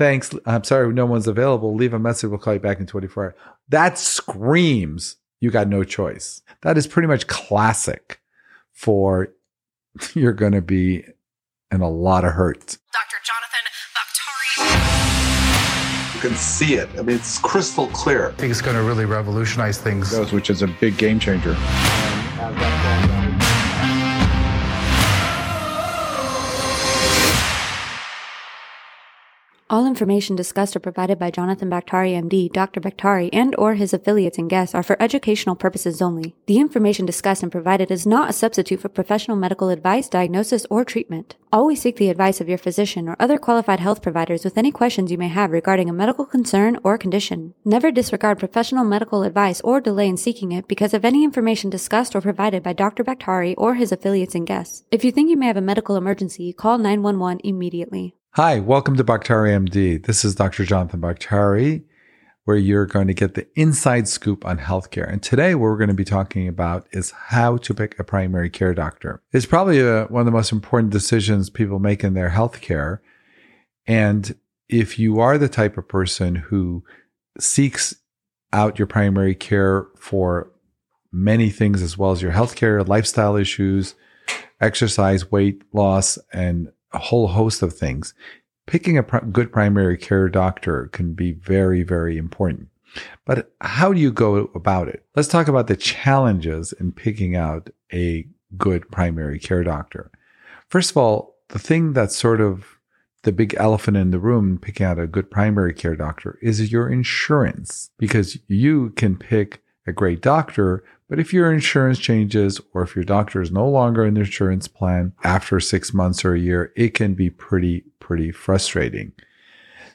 Thanks. I'm sorry, no one's available. Leave a message. We'll call you back in 24 hours. That screams you got no choice. That is pretty much classic for you're going to be in a lot of hurt. Dr. Jonathan Bakhtari. You can see it. I mean, it's crystal clear. I think it's going to really revolutionize things. Which is a big game changer. Uh, All information discussed or provided by Jonathan Bakhtari, MD, Dr. Bakhtari, and or his affiliates and guests are for educational purposes only. The information discussed and provided is not a substitute for professional medical advice, diagnosis, or treatment. Always seek the advice of your physician or other qualified health providers with any questions you may have regarding a medical concern or condition. Never disregard professional medical advice or delay in seeking it because of any information discussed or provided by Dr. Bakhtari or his affiliates and guests. If you think you may have a medical emergency, call 911 immediately. Hi, welcome to Bakhtari MD. This is Dr. Jonathan Bakhtari, where you're going to get the inside scoop on healthcare. And today, what we're going to be talking about is how to pick a primary care doctor. It's probably a, one of the most important decisions people make in their healthcare. And if you are the type of person who seeks out your primary care for many things, as well as your healthcare, lifestyle issues, exercise, weight loss, and a whole host of things. Picking a pr- good primary care doctor can be very, very important. But how do you go about it? Let's talk about the challenges in picking out a good primary care doctor. First of all, the thing that's sort of the big elephant in the room picking out a good primary care doctor is your insurance because you can pick a great doctor, but if your insurance changes or if your doctor is no longer in the insurance plan after six months or a year, it can be pretty, pretty frustrating.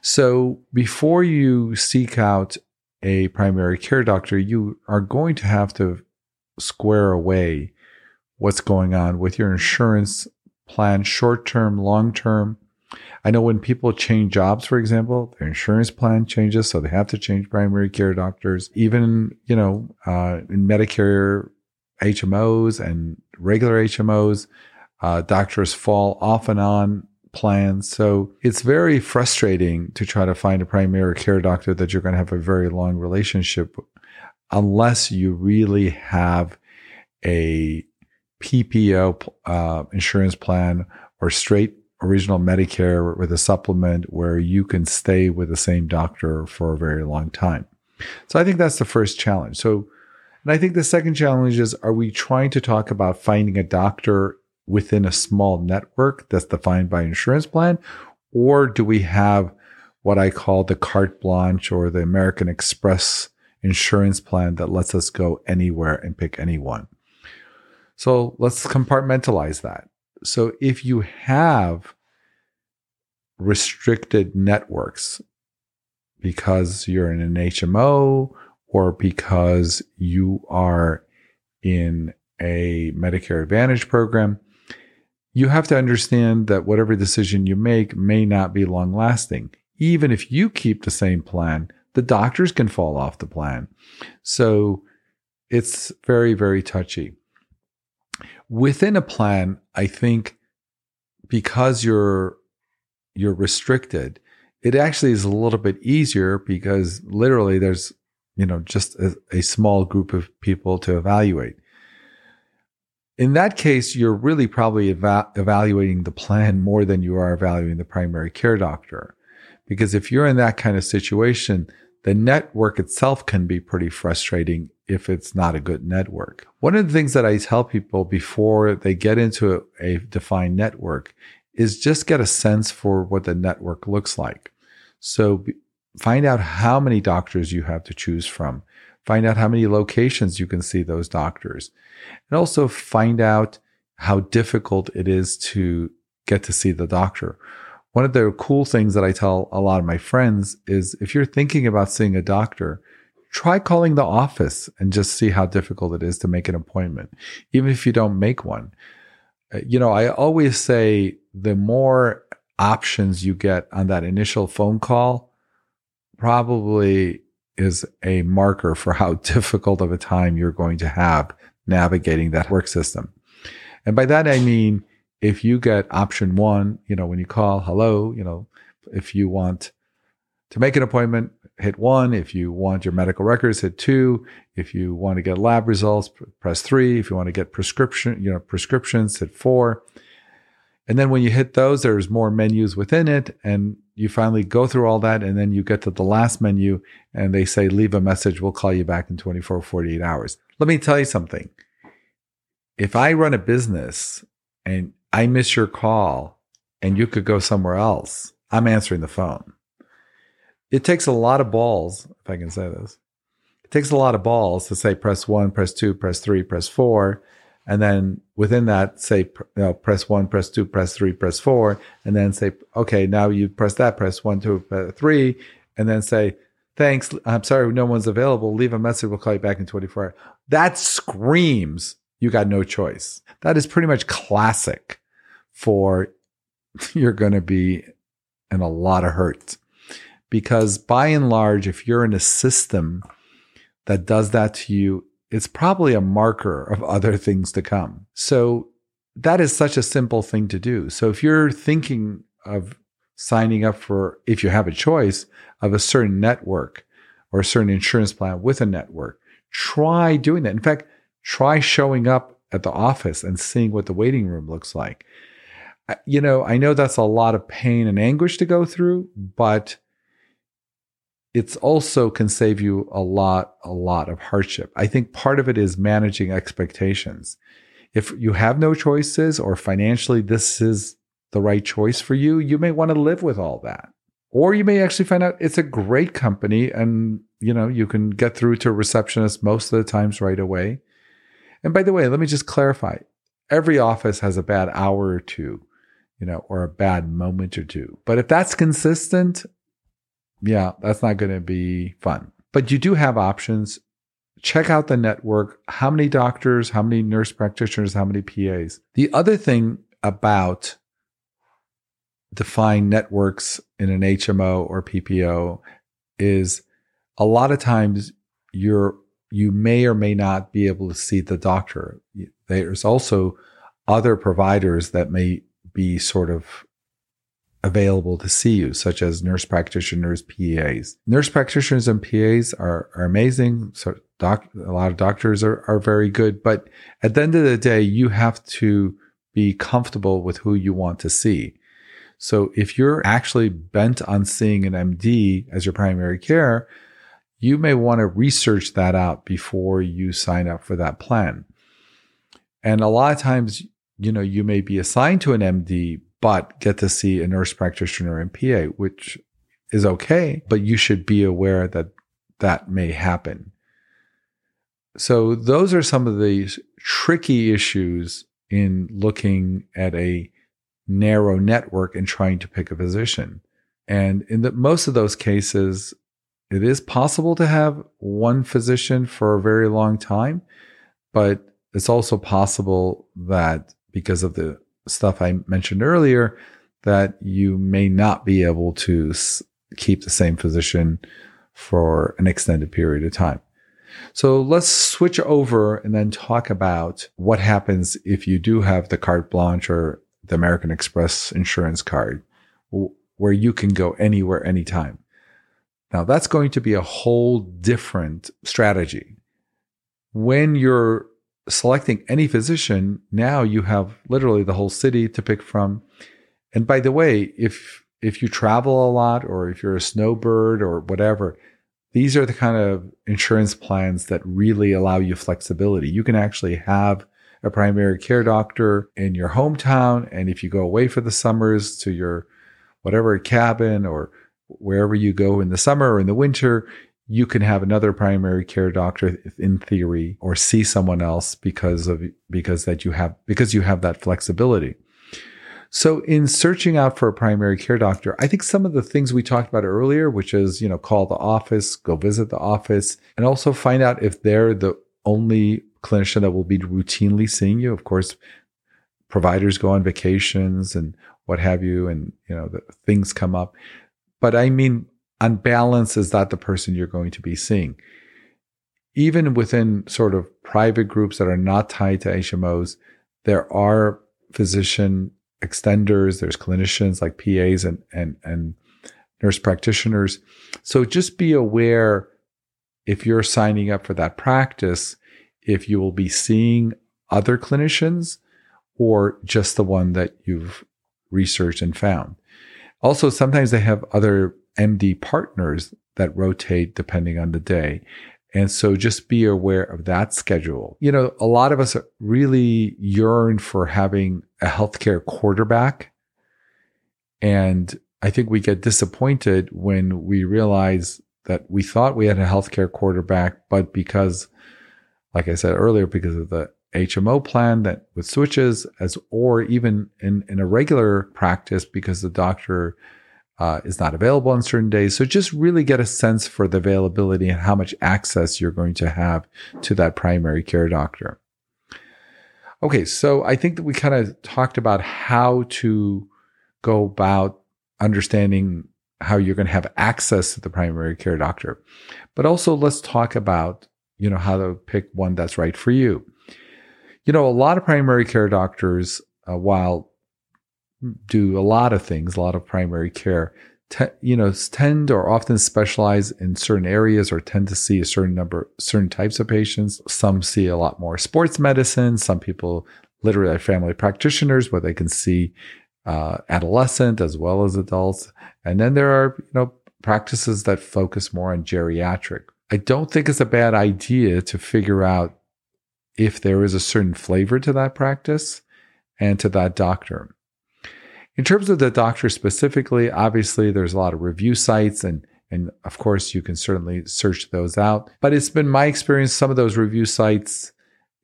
So before you seek out a primary care doctor, you are going to have to square away what's going on with your insurance plan, short term, long term. I know when people change jobs, for example, their insurance plan changes, so they have to change primary care doctors. Even, you know, uh, in Medicare HMOs and regular HMOs, uh, doctors fall off and on plans. So it's very frustrating to try to find a primary care doctor that you're going to have a very long relationship unless you really have a PPO uh, insurance plan or straight original Medicare with a supplement where you can stay with the same doctor for a very long time. So I think that's the first challenge. So, and I think the second challenge is are we trying to talk about finding a doctor within a small network that's defined by insurance plan? Or do we have what I call the carte blanche or the American Express insurance plan that lets us go anywhere and pick anyone? So let's compartmentalize that. So if you have restricted networks because you're in an HMO or because you are in a Medicare Advantage program, you have to understand that whatever decision you make may not be long lasting. Even if you keep the same plan, the doctors can fall off the plan. So it's very, very touchy. Within a plan, I think because you're you're restricted, it actually is a little bit easier because literally there's, you know, just a, a small group of people to evaluate. In that case, you're really probably eva- evaluating the plan more than you are evaluating the primary care doctor. Because if you're in that kind of situation, the network itself can be pretty frustrating if it's not a good network. One of the things that I tell people before they get into a, a defined network is just get a sense for what the network looks like. So find out how many doctors you have to choose from. Find out how many locations you can see those doctors. And also find out how difficult it is to get to see the doctor. One of the cool things that I tell a lot of my friends is if you're thinking about seeing a doctor, try calling the office and just see how difficult it is to make an appointment, even if you don't make one. Uh, you know, I always say the more options you get on that initial phone call probably is a marker for how difficult of a time you're going to have navigating that work system. And by that, I mean, if you get option one, you know, when you call, hello, you know, if you want to make an appointment, hit one. If you want your medical records, hit two. If you want to get lab results, press three. If you want to get prescription, you know, prescriptions, hit four. And then when you hit those, there's more menus within it. And you finally go through all that. And then you get to the last menu and they say, leave a message. We'll call you back in 24, 48 hours. Let me tell you something. If I run a business and I miss your call and you could go somewhere else, I'm answering the phone. It takes a lot of balls, if I can say this. It takes a lot of balls to say press one, press two, press three, press four and then within that say you know, press one press two press three press four and then say okay now you press that press one two uh, three and then say thanks i'm sorry no one's available leave a message we'll call you back in 24 hours. That screams you got no choice. That is pretty much classic for you're going to be in a lot of hurt because by and large if you're in a system that does that to you it's probably a marker of other things to come. So that is such a simple thing to do. So if you're thinking of signing up for, if you have a choice of a certain network or a certain insurance plan with a network, try doing that. In fact, try showing up at the office and seeing what the waiting room looks like. You know, I know that's a lot of pain and anguish to go through, but it's also can save you a lot, a lot of hardship. I think part of it is managing expectations. If you have no choices or financially this is the right choice for you, you may want to live with all that. Or you may actually find out it's a great company and you know you can get through to a receptionist most of the times right away. And by the way, let me just clarify. Every office has a bad hour or two, you know, or a bad moment or two. But if that's consistent, yeah, that's not going to be fun. But you do have options. Check out the network. How many doctors, how many nurse practitioners, how many PAs? The other thing about defined networks in an HMO or PPO is a lot of times you're you may or may not be able to see the doctor. There's also other providers that may be sort of available to see you, such as nurse practitioners, PAs. Nurse practitioners and PAs are, are amazing. So doc, a lot of doctors are, are very good, but at the end of the day, you have to be comfortable with who you want to see. So if you're actually bent on seeing an MD as your primary care, you may want to research that out before you sign up for that plan. And a lot of times, you know, you may be assigned to an MD, but get to see a nurse practitioner and PA, which is okay, but you should be aware that that may happen. So, those are some of the tricky issues in looking at a narrow network and trying to pick a physician. And in the, most of those cases, it is possible to have one physician for a very long time, but it's also possible that because of the stuff I mentioned earlier that you may not be able to keep the same physician for an extended period of time. So let's switch over and then talk about what happens if you do have the carte blanche or the American Express insurance card where you can go anywhere, anytime. Now that's going to be a whole different strategy. When you're selecting any physician, now you have literally the whole city to pick from. And by the way, if if you travel a lot or if you're a snowbird or whatever, these are the kind of insurance plans that really allow you flexibility. You can actually have a primary care doctor in your hometown. And if you go away for the summers to your whatever cabin or wherever you go in the summer or in the winter, you can have another primary care doctor in theory or see someone else because of because that you have because you have that flexibility. So in searching out for a primary care doctor, I think some of the things we talked about earlier, which is, you know, call the office, go visit the office, and also find out if they're the only clinician that will be routinely seeing you. Of course, providers go on vacations and what have you, and you know, the, things come up. But I mean, on balance, is that the person you're going to be seeing? Even within sort of private groups that are not tied to HMOs, there are physician extenders, there's clinicians like PAs and and and nurse practitioners. So just be aware if you're signing up for that practice, if you will be seeing other clinicians or just the one that you've researched and found. Also, sometimes they have other MD partners that rotate depending on the day. And so just be aware of that schedule. You know, a lot of us really yearn for having a healthcare quarterback. And I think we get disappointed when we realize that we thought we had a healthcare quarterback, but because, like I said earlier, because of the HMO plan that with switches as or even in, in a regular practice because the doctor uh, is not available on certain days. So just really get a sense for the availability and how much access you're going to have to that primary care doctor. Okay, so I think that we kind of talked about how to go about understanding how you're going to have access to the primary care doctor. But also let's talk about, you know, how to pick one that's right for you. You know, a lot of primary care doctors, uh, while do a lot of things, a lot of primary care, te- you know, tend or often specialize in certain areas or tend to see a certain number, certain types of patients. Some see a lot more sports medicine. Some people literally are family practitioners where they can see uh, adolescent as well as adults. And then there are, you know, practices that focus more on geriatric. I don't think it's a bad idea to figure out if there is a certain flavor to that practice and to that doctor. In terms of the doctor specifically, obviously there's a lot of review sites and and of course you can certainly search those out. But it's been my experience some of those review sites,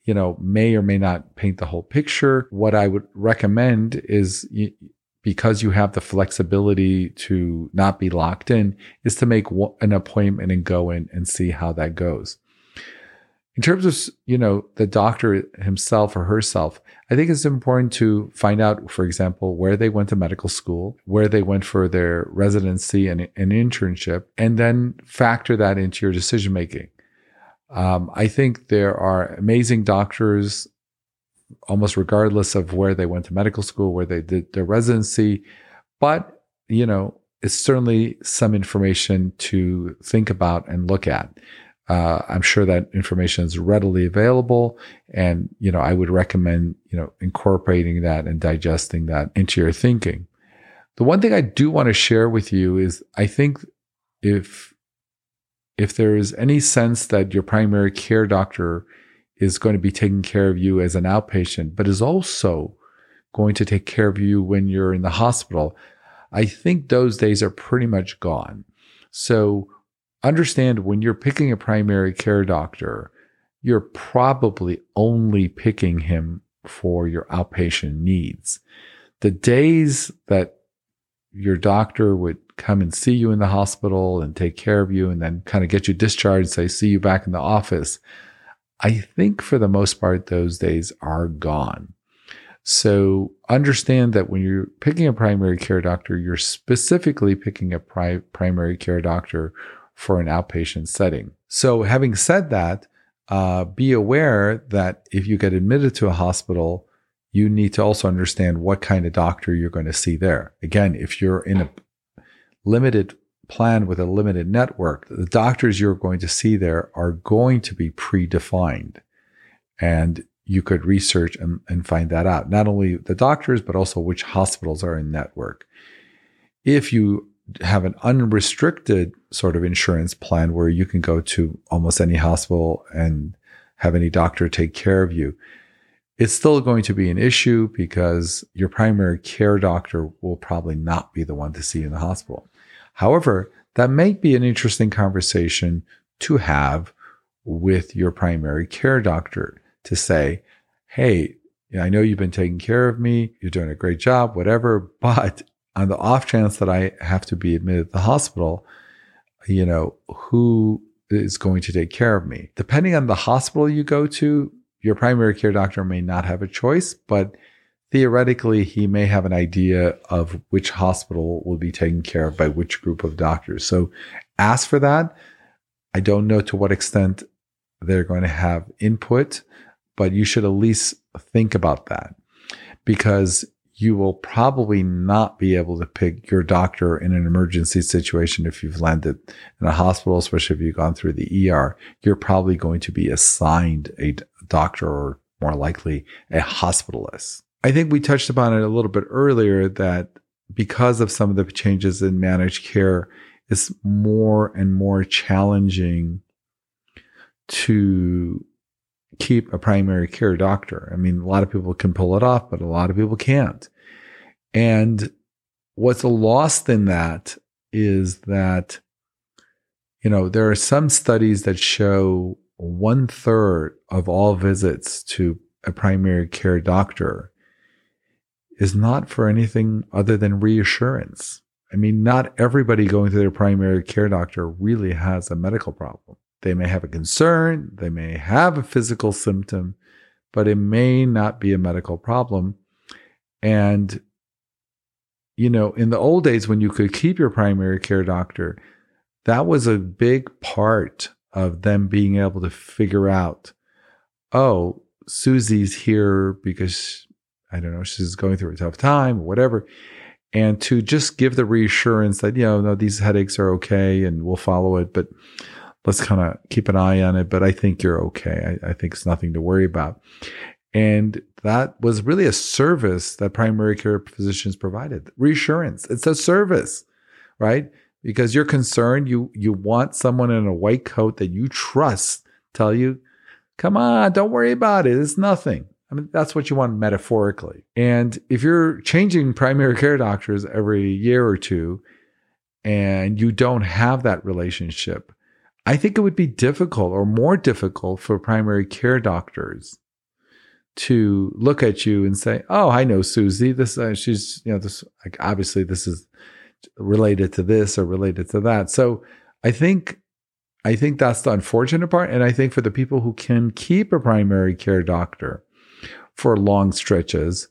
you know, may or may not paint the whole picture. What I would recommend is because you have the flexibility to not be locked in is to make an appointment and go in and see how that goes. In terms of, you know, the doctor himself or herself, I think it's important to find out, for example, where they went to medical school, where they went for their residency and an internship, and then factor that into your decision making. Um, I think there are amazing doctors, almost regardless of where they went to medical school, where they did their residency. But, you know, it's certainly some information to think about and look at. Uh, I'm sure that information is readily available, and you know I would recommend you know incorporating that and digesting that into your thinking. The one thing I do want to share with you is I think if if there is any sense that your primary care doctor is going to be taking care of you as an outpatient, but is also going to take care of you when you're in the hospital, I think those days are pretty much gone. So understand when you're picking a primary care doctor, you're probably only picking him for your outpatient needs. The days that your doctor would come and see you in the hospital and take care of you and then kind of get you discharged, and say, see you back in the office. I think for the most part, those days are gone. So understand that when you're picking a primary care doctor, you're specifically picking a pri- primary care doctor for an outpatient setting. So, having said that, uh, be aware that if you get admitted to a hospital, you need to also understand what kind of doctor you're going to see there. Again, if you're in a limited plan with a limited network, the doctors you're going to see there are going to be predefined. And you could research and, and find that out. Not only the doctors, but also which hospitals are in network. If you have an unrestricted sort of insurance plan where you can go to almost any hospital and have any doctor take care of you. It's still going to be an issue because your primary care doctor will probably not be the one to see you in the hospital. However, that may be an interesting conversation to have with your primary care doctor to say, Hey, I know you've been taking care of me. You're doing a great job, whatever, but on the off chance that I have to be admitted to the hospital, you know, who is going to take care of me? Depending on the hospital you go to, your primary care doctor may not have a choice, but theoretically, he may have an idea of which hospital will be taken care of by which group of doctors. So ask for that. I don't know to what extent they're going to have input, but you should at least think about that because you will probably not be able to pick your doctor in an emergency situation if you've landed in a hospital, especially if you've gone through the ER. You're probably going to be assigned a doctor or more likely a hospitalist. I think we touched upon it a little bit earlier that because of some of the changes in managed care, it's more and more challenging to keep a primary care doctor. I mean, a lot of people can pull it off, but a lot of people can't. And what's lost in that is that, you know, there are some studies that show one third of all visits to a primary care doctor is not for anything other than reassurance. I mean, not everybody going to their primary care doctor really has a medical problem. They may have a concern, they may have a physical symptom, but it may not be a medical problem. And, you know, in the old days when you could keep your primary care doctor, that was a big part of them being able to figure out, oh, Susie's here because I don't know, she's going through a tough time or whatever. And to just give the reassurance that, you know, no, these headaches are okay and we'll follow it, but let's kind of keep an eye on it. But I think you're okay. I, I think it's nothing to worry about. And that was really a service that primary care physicians provided. Reassurance. It's a service, right? Because you're concerned, you you want someone in a white coat that you trust tell you, come on, don't worry about it. It's nothing. I mean, that's what you want metaphorically. And if you're changing primary care doctors every year or two and you don't have that relationship, I think it would be difficult or more difficult for primary care doctors to look at you and say, "Oh, I know Susie. This uh, she's you know this like obviously this is related to this or related to that." So I think I think that's the unfortunate part, and I think for the people who can keep a primary care doctor for long stretches,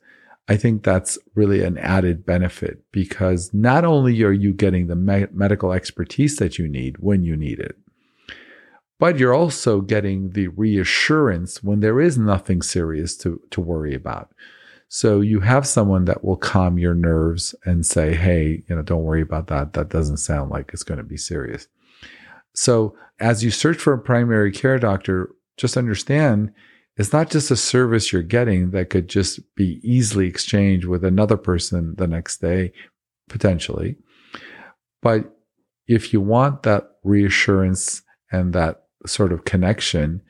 I think that's really an added benefit because not only are you getting the me- medical expertise that you need when you need it, but you're also getting the reassurance when there is nothing serious to, to worry about. So you have someone that will calm your nerves and say, Hey, you know, don't worry about that. That doesn't sound like it's going to be serious. So as you search for a primary care doctor, just understand it's not just a service you're getting that could just be easily exchanged with another person the next day, potentially. But if you want that reassurance and that sort of connection,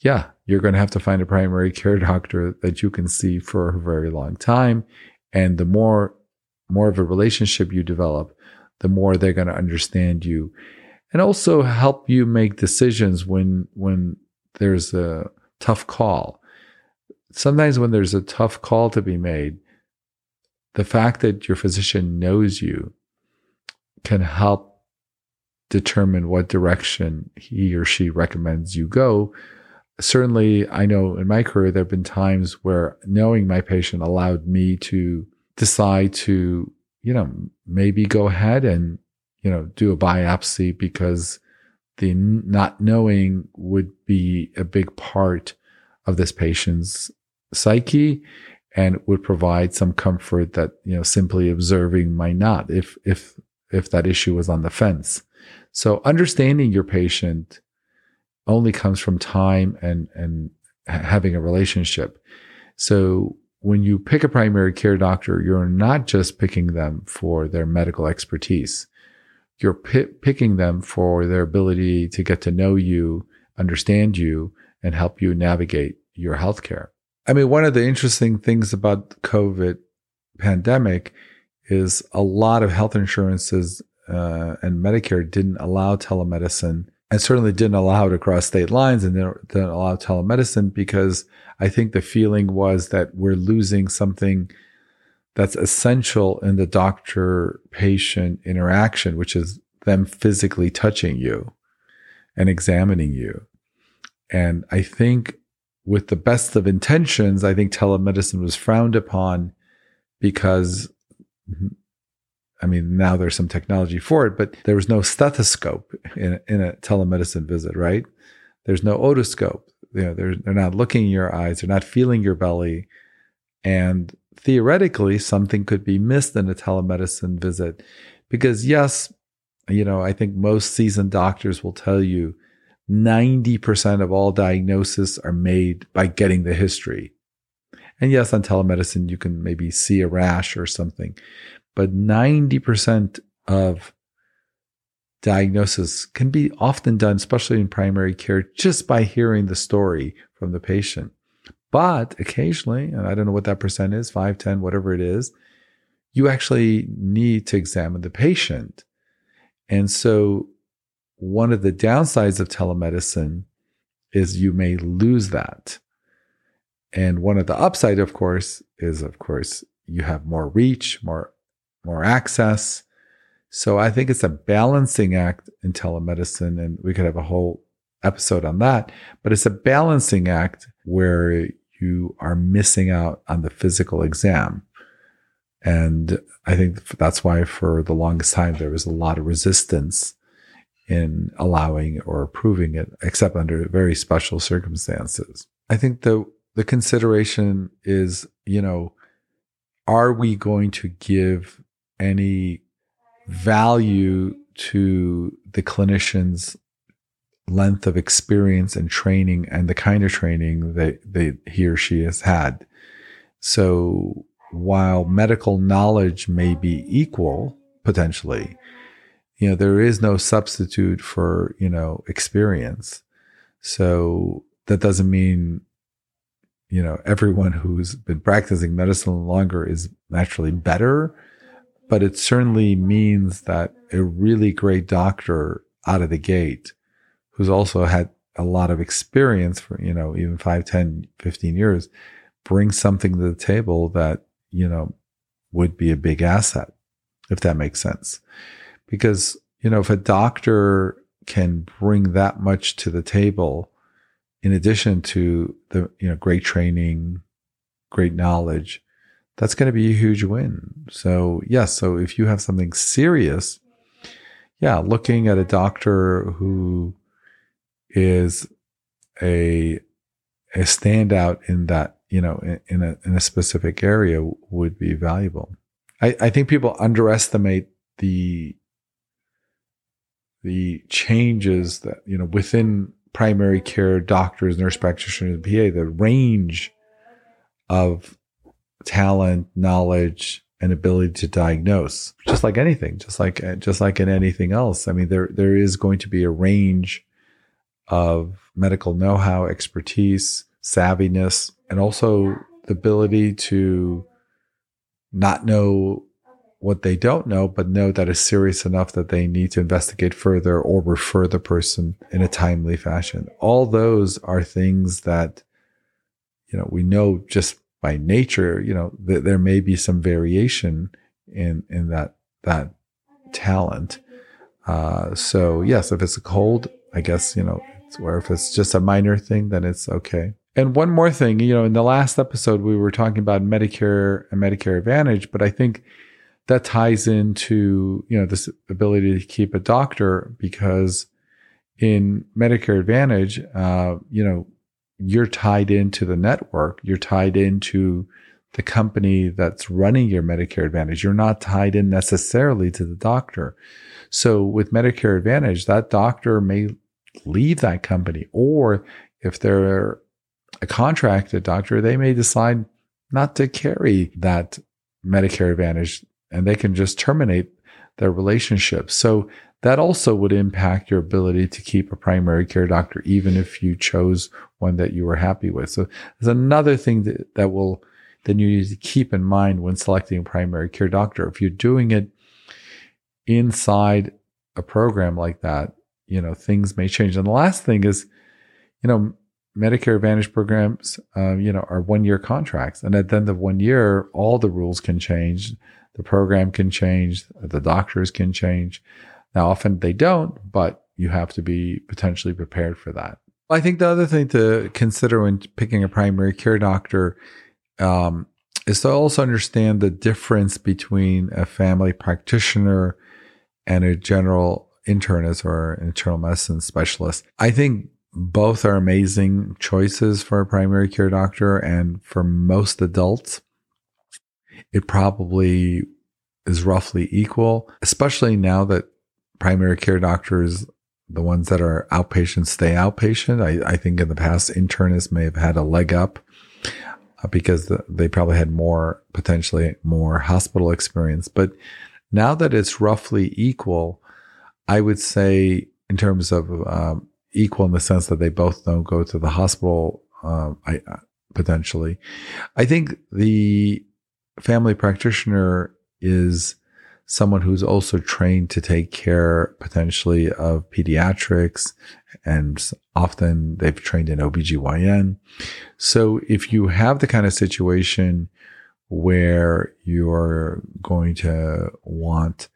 yeah, you're going to have to find a primary care doctor that you can see for a very long time. And the more, more of a relationship you develop, the more they're going to understand you and also help you make decisions when, when there's a tough call. Sometimes when there's a tough call to be made, the fact that your physician knows you can help determine what direction he or she recommends you go. Certainly, I know in my career, there have been times where knowing my patient allowed me to decide to, you know, maybe go ahead and, you know, do a biopsy because the not knowing would be a big part of this patient's psyche and would provide some comfort that, you know, simply observing might not if, if, if that issue was on the fence. So understanding your patient only comes from time and, and having a relationship. So when you pick a primary care doctor, you're not just picking them for their medical expertise. You're p- picking them for their ability to get to know you, understand you, and help you navigate your healthcare. I mean, one of the interesting things about COVID pandemic is a lot of health insurances uh, and Medicare didn't allow telemedicine and certainly didn't allow it across state lines and didn't allow telemedicine because I think the feeling was that we're losing something that's essential in the doctor patient interaction, which is them physically touching you and examining you. And I think with the best of intentions, I think telemedicine was frowned upon because I mean, now there's some technology for it, but there was no stethoscope in, in a telemedicine visit, right? There's no otoscope. You know, they're, they're not looking in your eyes. They're not feeling your belly. And theoretically, something could be missed in a telemedicine visit because, yes, you know, I think most seasoned doctors will tell you 90% of all diagnoses are made by getting the history. And yes, on telemedicine, you can maybe see a rash or something, but 90% of diagnosis can be often done, especially in primary care, just by hearing the story from the patient. But occasionally, and I don't know what that percent is, 5, 10, whatever it is, you actually need to examine the patient. And so one of the downsides of telemedicine is you may lose that. And one of the upside, of course, is of course you have more reach, more more access. So I think it's a balancing act in telemedicine, and we could have a whole episode on that. But it's a balancing act where you are missing out on the physical exam. And I think that's why for the longest time there was a lot of resistance in allowing or approving it, except under very special circumstances. I think the the consideration is, you know, are we going to give any value to the clinician's length of experience and training and the kind of training that, he or she has had? So while medical knowledge may be equal potentially, you know, there is no substitute for, you know, experience. So that doesn't mean you know, everyone who's been practicing medicine longer is naturally better, but it certainly means that a really great doctor out of the gate who's also had a lot of experience for, you know, even 5, 10, 15 years brings something to the table that, you know, would be a big asset, if that makes sense. Because, you know, if a doctor can bring that much to the table, in addition to the you know great training, great knowledge, that's going to be a huge win. So yes, so if you have something serious, yeah, looking at a doctor who is a a standout in that you know in, in a in a specific area would be valuable. I, I think people underestimate the the changes that you know within primary care doctors, nurse practitioners, PA, the range of talent, knowledge, and ability to diagnose, just like anything, just like just like in anything else. I mean, there there is going to be a range of medical know-how, expertise, savviness, and also the ability to not know what they don't know, but know that it's serious enough that they need to investigate further or refer the person in a timely fashion. All those are things that, you know, we know just by nature, you know, that there may be some variation in, in that, that talent. Uh, so yes, if it's a cold, I guess, you know, it's, or if it's just a minor thing, then it's okay. And one more thing, you know, in the last episode, we were talking about Medicare and Medicare Advantage, but I think that ties into you know this ability to keep a doctor because in Medicare Advantage, uh, you know, you're tied into the network, you're tied into the company that's running your Medicare Advantage. You're not tied in necessarily to the doctor. So with Medicare Advantage, that doctor may leave that company, or if they're a contracted doctor, they may decide not to carry that Medicare Advantage and they can just terminate their relationships. So that also would impact your ability to keep a primary care doctor, even if you chose one that you were happy with. So there's another thing that, that will, then you need to keep in mind when selecting a primary care doctor. If you're doing it inside a program like that, you know, things may change. And the last thing is, you know, Medicare Advantage programs, uh, you know, are one year contracts. And at the end of one year, all the rules can change the program can change, the doctors can change. Now, often they don't, but you have to be potentially prepared for that. I think the other thing to consider when picking a primary care doctor um, is to also understand the difference between a family practitioner and a general internist or internal medicine specialist. I think both are amazing choices for a primary care doctor and for most adults it probably is roughly equal, especially now that primary care doctors, the ones that are outpatient, stay outpatient. I, I think in the past, internists may have had a leg up uh, because they probably had more, potentially more hospital experience. But now that it's roughly equal, I would say in terms of um, equal in the sense that they both don't go to the hospital, um, I, uh, potentially, I think the family practitioner is someone who's also trained to take care potentially of pediatrics and often they've trained in OBGYN. So if you have the kind of situation where you're going to want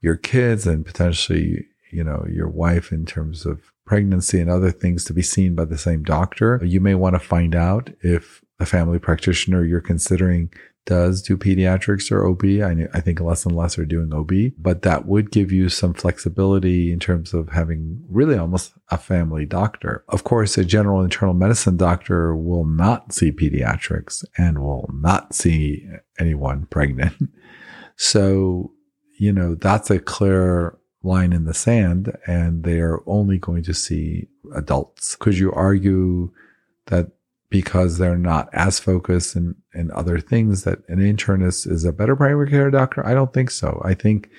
your kids and potentially, you know, your wife in terms of pregnancy and other things to be seen by the same doctor, you may want to find out if a family practitioner you're considering does do pediatrics or OB. I, I, think less and less are doing OB, but that would give you some flexibility in terms of having really almost a family doctor. Of course, a general internal medicine doctor will not see pediatrics and will not see anyone pregnant. So, you know, that's a clear line in the sand and they are only going to see adults. Could you argue that because they're not as focused in, in other things that an internist is a better primary care doctor? I don't think so. I think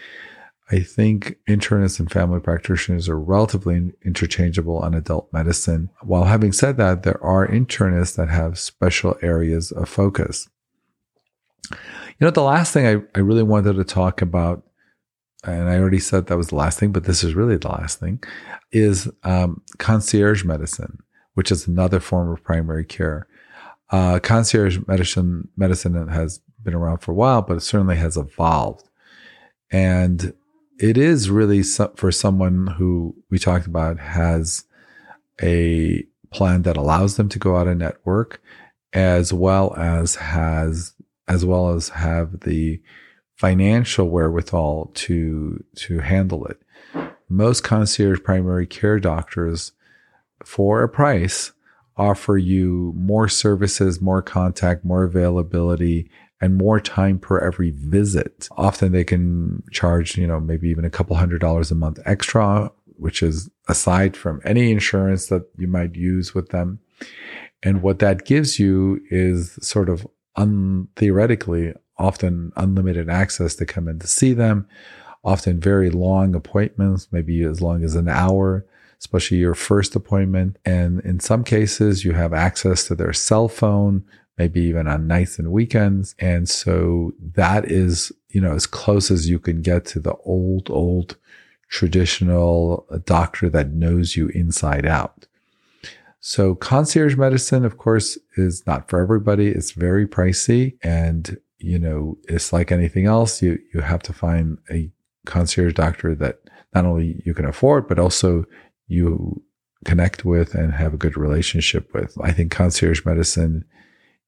I think internists and family practitioners are relatively interchangeable on adult medicine. While having said that, there are internists that have special areas of focus. You know, the last thing I, I really wanted to talk about, and I already said that was the last thing, but this is really the last thing, is um, concierge medicine which is another form of primary care. Uh, concierge medicine medicine has been around for a while, but it certainly has evolved, and it is really for someone who we talked about has a plan that allows them to go out and network, as well as has as well as have the financial wherewithal to to handle it. Most concierge primary care doctors for a price offer you more services, more contact, more availability, and more time per every visit. Often they can charge, you know, maybe even a couple hundred dollars a month extra, which is aside from any insurance that you might use with them. And what that gives you is sort of un- theoretically often unlimited access to come in to see them, often very long appointments, maybe as long as an hour especially your first appointment. And in some cases, you have access to their cell phone, maybe even on nights and weekends. And so that is, you know, as close as you can get to the old, old traditional uh, doctor that knows you inside out. So concierge medicine, of course, is not for everybody. It's very pricey and, you know, it's like anything else. You, you have to find a concierge doctor that not only you can afford, but also you connect with and have a good relationship with. I think concierge medicine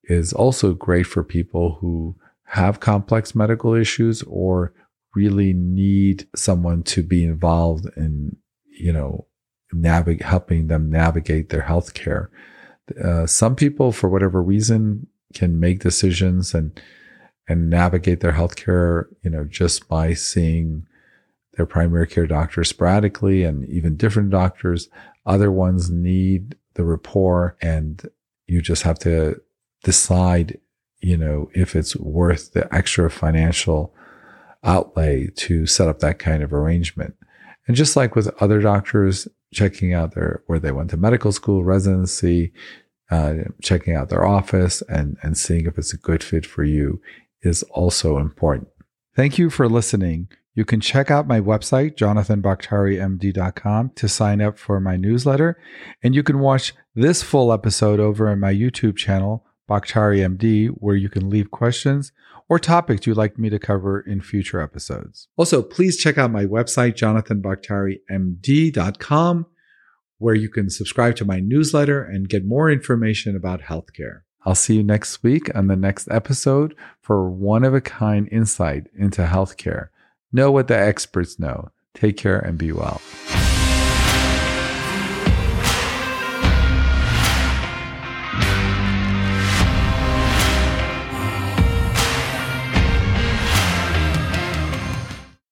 is also great for people who have complex medical issues or really need someone to be involved in, you know, navigate, helping them navigate their healthcare. Uh, some people, for whatever reason, can make decisions and and navigate their healthcare, you know, just by seeing their primary care doctor sporadically and even different doctors. Other ones need the rapport and you just have to decide, you know, if it's worth the extra financial outlay to set up that kind of arrangement. And just like with other doctors, checking out their where they went to medical school, residency, uh, checking out their office and, and seeing if it's a good fit for you is also important. Thank you for listening. You can check out my website, jonathanbakhtarimd.com, to sign up for my newsletter. And you can watch this full episode over on my YouTube channel, Bakhtari MD, where you can leave questions or topics you'd like me to cover in future episodes. Also, please check out my website, jonathanbakhtarimd.com, where you can subscribe to my newsletter and get more information about healthcare. I'll see you next week on the next episode for one of a kind insight into healthcare. Know what the experts know. Take care and be well.